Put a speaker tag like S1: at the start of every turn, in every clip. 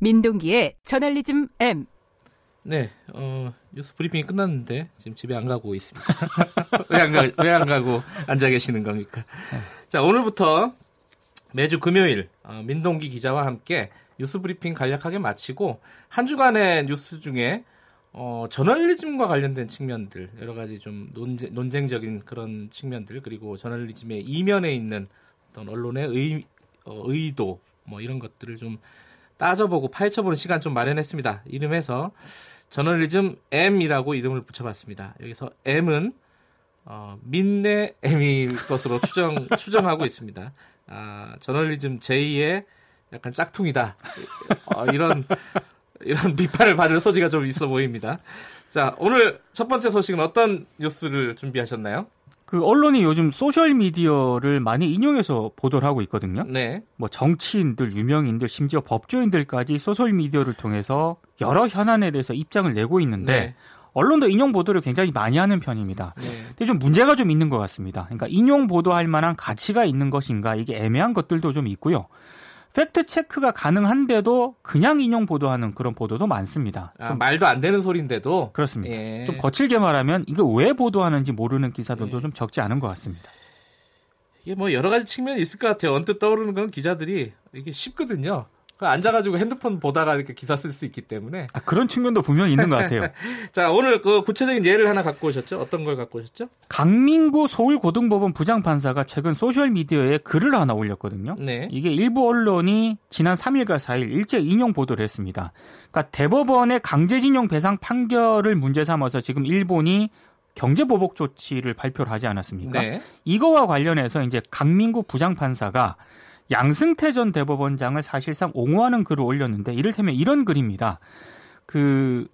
S1: 민동기의 저널리즘 M.
S2: 네, 어, 뉴스 브리핑이 끝났는데 지금 집에 안 가고 있습니다. 왜 안 가, 왜 안 가고 앉아 계시는 겁니까? 자, 오늘부터 매주 금요일 어, 민동기 기자와 함께 뉴스 브리핑 간략하게 마치고 한 주간의 뉴스 중에 어, 저널리즘과 관련된 측면들 여러 가지 좀 논쟁, 논쟁적인 그런 측면들 그리고 저널리즘의 이면에 있는 어떤 언론의 의, 어, 의도 뭐 이런 것들을 좀 따져보고 파헤쳐보는 시간 좀 마련했습니다. 이름에서 저널리즘 M이라고 이름을 붙여봤습니다. 여기서 M은 어, 민내 M일 것으로 추정 추정하고 있습니다. 아, 저널리즘 J의 약간 짝퉁이다. 어, 이런 이런 비판을 받을 소지가 좀 있어 보입니다. 자, 오늘 첫 번째 소식은 어떤 뉴스를 준비하셨나요?
S3: 그 언론이 요즘 소셜 미디어를 많이 인용해서 보도를 하고 있거든요.
S2: 네.
S3: 뭐 정치인들, 유명인들, 심지어 법조인들까지 소셜 미디어를 통해서 여러 현안에 대해서 입장을 내고 있는데
S2: 네.
S3: 언론도 인용 보도를 굉장히 많이 하는 편입니다.
S2: 네.
S3: 근데 좀 문제가 좀 있는 것 같습니다. 그러니까 인용 보도할 만한 가치가 있는 것인가 이게 애매한 것들도 좀 있고요. 팩트 체크가 가능한데도 그냥 인용 보도하는 그런 보도도 많습니다.
S2: 아,
S3: 좀
S2: 말도 안 되는 소리인데도
S3: 그렇습니다.
S2: 예.
S3: 좀 거칠게 말하면 이거 왜 보도하는지 모르는 기사들도
S2: 예.
S3: 좀 적지 않은 것 같습니다.
S2: 이게 뭐 여러 가지 측면이 있을 것 같아요. 언뜻 떠오르는 건 기자들이 이게 쉽거든요. 그 앉아가지고 핸드폰 보다가 이렇게 기사 쓸 수 있기 때문에.
S3: 아, 그런 측면도 분명히 있는 것 같아요.
S2: 자, 오늘 그 구체적인 예를 하나 갖고 오셨죠? 어떤 걸 갖고 오셨죠?
S3: 강민구 서울고등법원 부장판사가 최근 소셜 미디어에 글을 하나 올렸거든요.
S2: 네.
S3: 이게 일부 언론이 지난 3일과 4일 일제 인용 보도를 했습니다. 그러니까 대법원의 강제징용 배상 판결을 문제 삼아서 지금 일본이 경제보복 조치를 발표를 하지 않았습니까?
S2: 네.
S3: 이거와 관련해서 이제 강민구 부장판사가 양승태 전 대법원장을 사실상 옹호하는 글을 올렸는데 이를테면 이런 글입니다. 그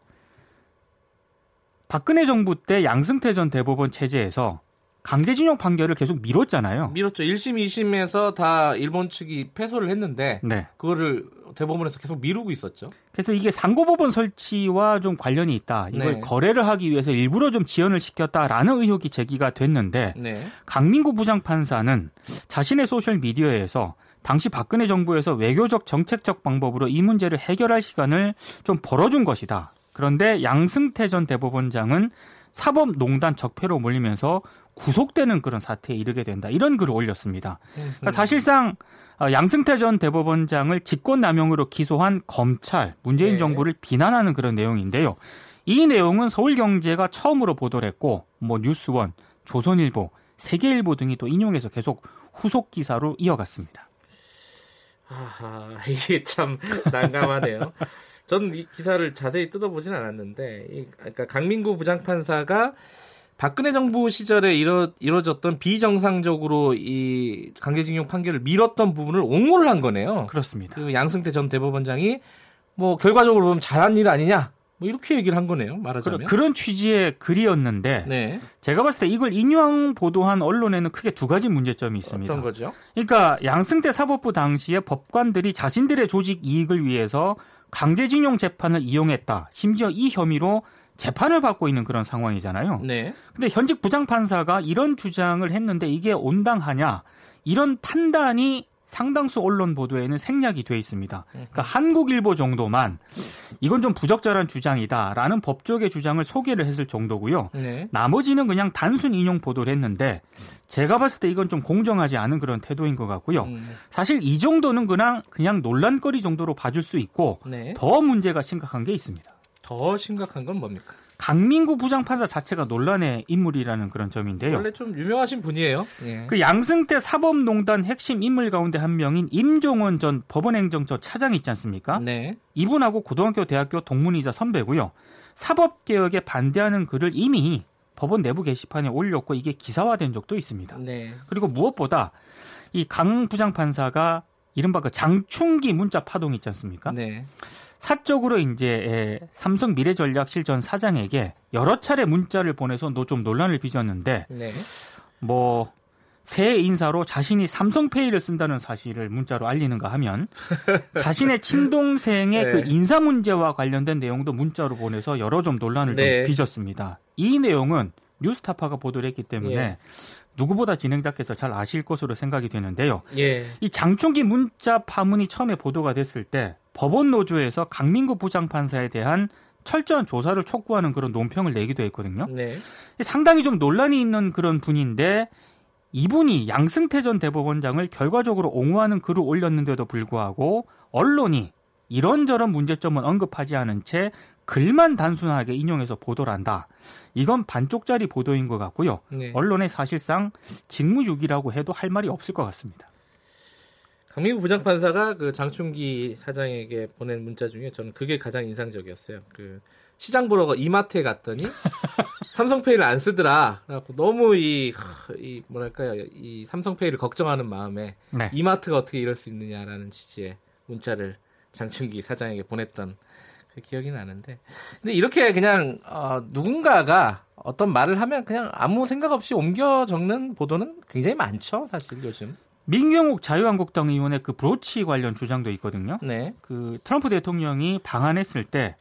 S3: 박근혜 정부 때 양승태 전 대법원 체제에서 강제징용 판결을 계속 미뤘잖아요.
S2: 밀었죠. 1심, 2심에서 다 일본 측이 패소를 했는데
S3: 네.
S2: 그거를 대법원에서 계속 미루고 있었죠.
S3: 그래서 이게 상고법원 설치와 좀 관련이 있다. 이걸
S2: 네.
S3: 거래를 하기 위해서 일부러 좀 지연을 시켰다라는 의혹이 제기가 됐는데
S2: 네.
S3: 강민구 부장판사는 자신의 소셜 미디어에서 당시 박근혜 정부에서 외교적 정책적 방법으로 이 문제를 해결할 시간을 좀 벌어준 것이다. 그런데 양승태 전 대법원장은 사법농단 적폐로 몰리면서 구속되는 그런 사태에 이르게 된다. 이런 글을 올렸습니다. 그러니까 사실상 어, 양승태 전 대법원장을 직권남용으로 기소한 검찰, 문재인
S2: 네.
S3: 정부를 비난하는 그런 내용인데요. 이 내용은 서울경제가 처음으로 보도를 했고, 뭐 뉴스원, 조선일보, 세계일보 등이 또 인용해서 계속 후속 기사로 이어갔습니다.
S2: 아하, 이게 참 난감하네요. 저는 이 기사를 자세히 뜯어보진 않았는데, 이, 그러니까 강민구 부장판사가 박근혜 정부 시절에 이뤄, 이뤄졌던 비정상적으로 이 강제징용 판결을 미뤘던 부분을 옹호를 한 거네요.
S3: 그렇습니다.
S2: 그 양승태 전 대법원장이 뭐 결과적으로 보면 잘한 일 아니냐, 뭐 이렇게 얘기를 한 거네요. 말하자면.
S3: 그런, 그런 취지의 글이었는데
S2: 네.
S3: 제가 봤을 때 이걸 인용 보도한 언론에는 크게 두 가지 문제점이 있습니다.
S2: 어떤 거죠?
S3: 그러니까 양승태 사법부 당시에 법관들이 자신들의 조직 이익을 위해서 강제징용 재판을 이용했다. 심지어 이 혐의로 재판을 받고 있는 그런 상황이잖아요.
S2: 네.
S3: 근데 현직 부장판사가 이런 주장을 했는데 이게 온당하냐? 이런 판단이 상당수 언론 보도에는 생략이 돼 있습니다. 그러니까 한국일보 정도만 이건 좀 부적절한 주장이다라는 법조계 주장을 소개를 했을 정도고요.
S2: 네.
S3: 나머지는 그냥 단순 인용 보도를 했는데 제가 봤을 때 이건 좀 공정하지 않은 그런 태도인 것 같고요.
S2: 음,
S3: 사실 이 정도는 그냥 그냥 논란거리 정도로 봐줄 수 있고
S2: 네.
S3: 더 문제가 심각한 게 있습니다.
S2: 더 심각한 건 뭡니까?
S3: 강민구 부장판사 자체가 논란의 인물이라는 그런 점인데요.
S2: 원래 좀 유명하신 분이에요. 예.
S3: 그 양승태 사법농단 핵심 인물 가운데 한 명인 임종원 전 법원행정처 차장 있지 않습니까?
S2: 네.
S3: 이분하고 고등학교, 대학교 동문이자 선배고요. 사법개혁에 반대하는 글을 이미 법원 내부 게시판에 올렸고 이게 기사화된 적도 있습니다.
S2: 네.
S3: 그리고 무엇보다 이 강 부장판사가 이른바 그 장충기 문자 파동 있지 않습니까?
S2: 네.
S3: 사적으로 이제 에, 삼성 미래전략실 전 사장에게 여러 차례 문자를 보내서 너좀 논란을 빚었는데
S2: 네.
S3: 뭐 새 인사로 자신이 삼성페이를 쓴다는 사실을 문자로 알리는가 하면 자신의 친동생의
S2: 네.
S3: 그 인사 문제와 관련된 내용도 문자로 보내서 여러 좀 논란을
S2: 네.
S3: 좀 빚었습니다. 이 내용은 뉴스타파가 보도를 했기 때문에
S2: 예.
S3: 누구보다 진행자께서 잘 아실 것으로 생각이 되는데요.
S2: 예.
S3: 이 장충기 문자 파문이 처음에 보도가 됐을 때 법원 노조에서 강민구 부장판사에 대한 철저한 조사를 촉구하는 그런 논평을 내기도 했거든요.
S2: 네.
S3: 상당히 좀 논란이 있는 그런 분인데 이분이 양승태 전 대법원장을 결과적으로 옹호하는 글을 올렸는데도 불구하고 언론이 이런저런 문제점은 언급하지 않은 채 글만 단순하게 인용해서 보도를 한다. 이건 반쪽짜리 보도인 것 같고요.
S2: 네.
S3: 언론에 사실상 직무유기라고 해도 할 말이 없을 것 같습니다.
S2: 강민구 부장판사가 그 장충기 사장에게 보낸 문자 중에 저는 그게 가장 인상적이었어요. 그 시장 보러 이마트에 갔더니 삼성페이를 안 쓰더라. 그래갖고 너무 이, 이 뭐랄까요 이 삼성페이를 걱정하는 마음에
S3: 네.
S2: 이마트가 어떻게 이럴 수 있느냐라는 취지의 문자를 장충기 사장에게 보냈던 그 기억이 나는데 근데 이렇게 그냥 어, 누군가가 어떤 말을 하면 그냥 아무 생각 없이 옮겨 적는 보도는 굉장히 많죠 사실 요즘.
S3: 민경욱 자유한국당 의원의 그 브로치 관련 주장도 있거든요.
S2: 네.
S3: 그 트럼프 대통령이 방한했을 때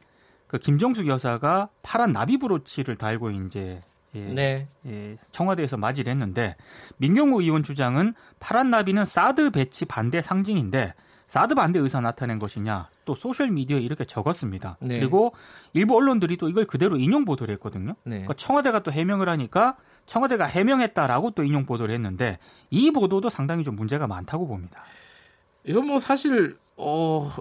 S3: 그 김정숙 여사가 파란 나비 브로치를 달고 이제 예,
S2: 네.
S3: 예, 청와대에서 맞이를 했는데 민경욱 의원 주장은 파란 나비는 사드 배치 반대 상징인데 사드 반대 의사 나타낸 것이냐 또 소셜 미디어에 이렇게 적었습니다.
S2: 네.
S3: 그리고 일부 언론들이 또 이걸 그대로 인용 보도를 했거든요.
S2: 네.
S3: 그러니까 청와대가 또 해명을 하니까 청와대가 해명했다라고 또 인용 보도를 했는데 이 보도도 상당히 좀 문제가 많다고 봅니다.
S2: 이건 뭐 사실 어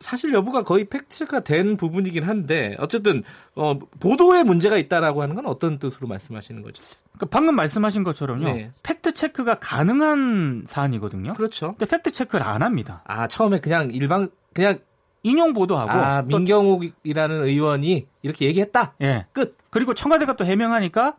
S2: 사실 여부가 거의 팩트가 된 부분이긴 한데 어쨌든 어 보도에 문제가 있다라고 하는 건 어떤 뜻으로 말씀하시는 거죠?
S3: 그러니까 방금 말씀하신 것처럼요.
S2: 네.
S3: 팩트 체크가 가능한 사안이거든요.
S2: 그렇죠.
S3: 근데 팩트 체크를 안 합니다.
S2: 아 처음에 그냥 일방 그냥
S3: 인용 보도하고
S2: 아
S3: 또-
S2: 민경욱이라는 의원이 이렇게 얘기했다.
S3: 예.
S2: 끝.
S3: 그리고 청와대가 또 해명하니까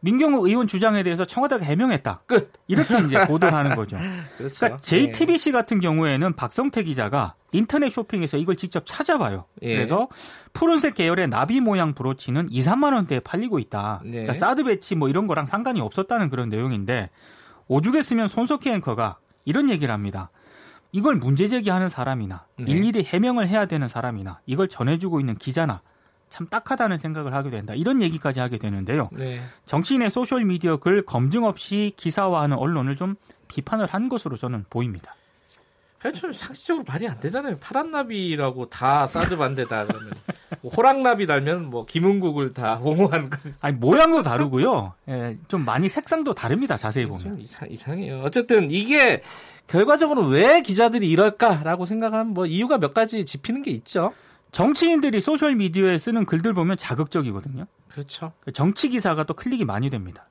S3: 민경욱 의원 주장에 대해서 청와대가 해명했다.
S2: 끝.
S3: 이렇게 이제 보도를 하는 거죠.
S2: 그렇죠.
S3: 그러니까 JTBC 같은 경우에는 박성태 기자가 인터넷 쇼핑에서 이걸 직접 찾아봐요.
S2: 예.
S3: 그래서 푸른색 계열의 나비 모양 브로치는 2, 3만 원대에 팔리고 있다.
S2: 네.
S3: 그러니까 사드 배치 뭐 이런 거랑 상관이 없었다는 그런 내용인데 오죽 했으면 손석희 앵커가 이런 얘기를 합니다. 이걸 문제 제기하는 사람이나
S2: 네.
S3: 일일이 해명을 해야 되는 사람이나 이걸 전해주고 있는 기자나 참 딱하다는 생각을 하게 된다. 이런 얘기까지 하게 되는데요.
S2: 네.
S3: 정치인의 소셜 미디어 글 검증 없이 기사화하는 언론을 좀 비판을 한 것으로 저는 보입니다.
S2: 좀 상식적으로 말이 안 되잖아요. 파란 나비라고 다 사드 반대다 그러면 뭐 호랑나비 달면 뭐 김흥국을 다 옹호하는 거
S3: 아니 모양도 다르고요. 예, 좀 많이 색상도 다릅니다. 자세히 보면.
S2: 좀 이상, 이상해요. 어쨌든 이게 결과적으로 왜 기자들이 이럴까라고 생각하면 뭐 이유가 몇 가지 짚히는 게 있죠.
S3: 정치인들이 소셜 미디어에 쓰는 글들 보면 자극적이거든요.
S2: 그렇죠.
S3: 그 정치 기사가 또 클릭이 많이 됩니다.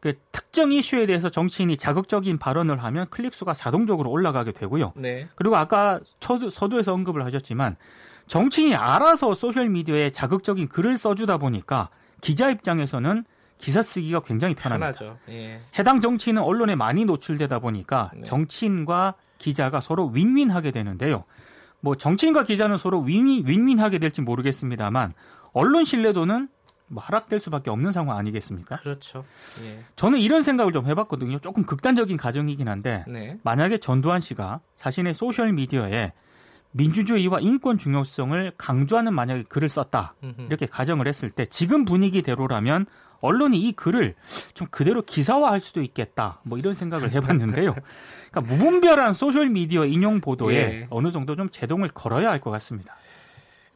S3: 그 특정 이슈에 대해서 정치인이 자극적인 발언을 하면 클릭 수가 자동적으로 올라가게 되고요.
S2: 네.
S3: 그리고 아까 서두, 서두에서 언급을 하셨지만 정치인이 알아서 소셜 미디어에 자극적인 글을 써주다 보니까 기자 입장에서는 기사 쓰기가 굉장히 편합니다.
S2: 편하죠. 예.
S3: 해당 정치인은 언론에 많이 노출되다 보니까
S2: 네.
S3: 정치인과 기자가 서로 윈윈하게 되는데요. 뭐 정치인과 기자는 서로 윈윈, 윈윈하게 될지 모르겠습니다만 언론 신뢰도는 뭐 하락될 수밖에 없는 상황 아니겠습니까?
S2: 그렇죠. 예.
S3: 저는 이런 생각을 좀 해봤거든요. 조금 극단적인 가정이긴 한데
S2: 네.
S3: 만약에 전두환 씨가 자신의 소셜 미디어에 민주주의와 인권 중요성을 강조하는 만약에 글을 썼다. 이렇게 가정을 했을 때 지금 분위기대로라면 언론이 이 글을 좀 그대로 기사화할 수도 있겠다 뭐 이런 생각을 해봤는데요. 그러니까 무분별한 소셜 미디어 인용 보도에
S2: 예.
S3: 어느 정도 좀 제동을 걸어야 할 것 같습니다.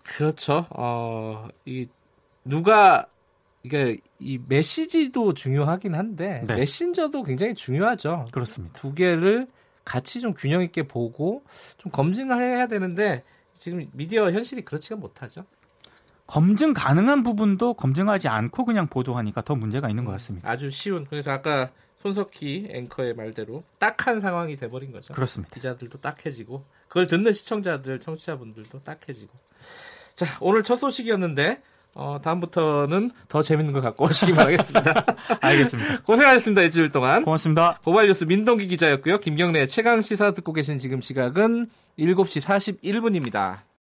S2: 그렇죠. 어, 이 누가 이게 이 메시지도 중요하긴 한데
S3: 네.
S2: 메신저도 굉장히 중요하죠.
S3: 그렇습니다.
S2: 두 개를 같이 좀 균형 있게 보고 좀 검증을 해야 되는데 지금 미디어 현실이 그렇지가 못하죠.
S3: 검증 가능한 부분도 검증하지 않고 그냥 보도하니까 더 문제가 있는 것 같습니다.
S2: 아주 쉬운. 그래서 아까 손석희 앵커의 말대로 딱한 상황이 돼버린 거죠.
S3: 그렇습니다.
S2: 기자들도 딱해지고 그걸 듣는 시청자들, 청취자분들도 딱해지고. 자, 오늘 첫 소식이었는데 어, 다음부터는 더 재밌는 거 갖고 오시기 바라겠습니다.
S3: 알겠습니다.
S2: 고생하셨습니다. 일주일 동안.
S3: 고맙습니다.
S2: 고발뉴스 민동기 기자였고요. 김경래 최강 시사 듣고 계신 지금 시각은 7시 41분입니다.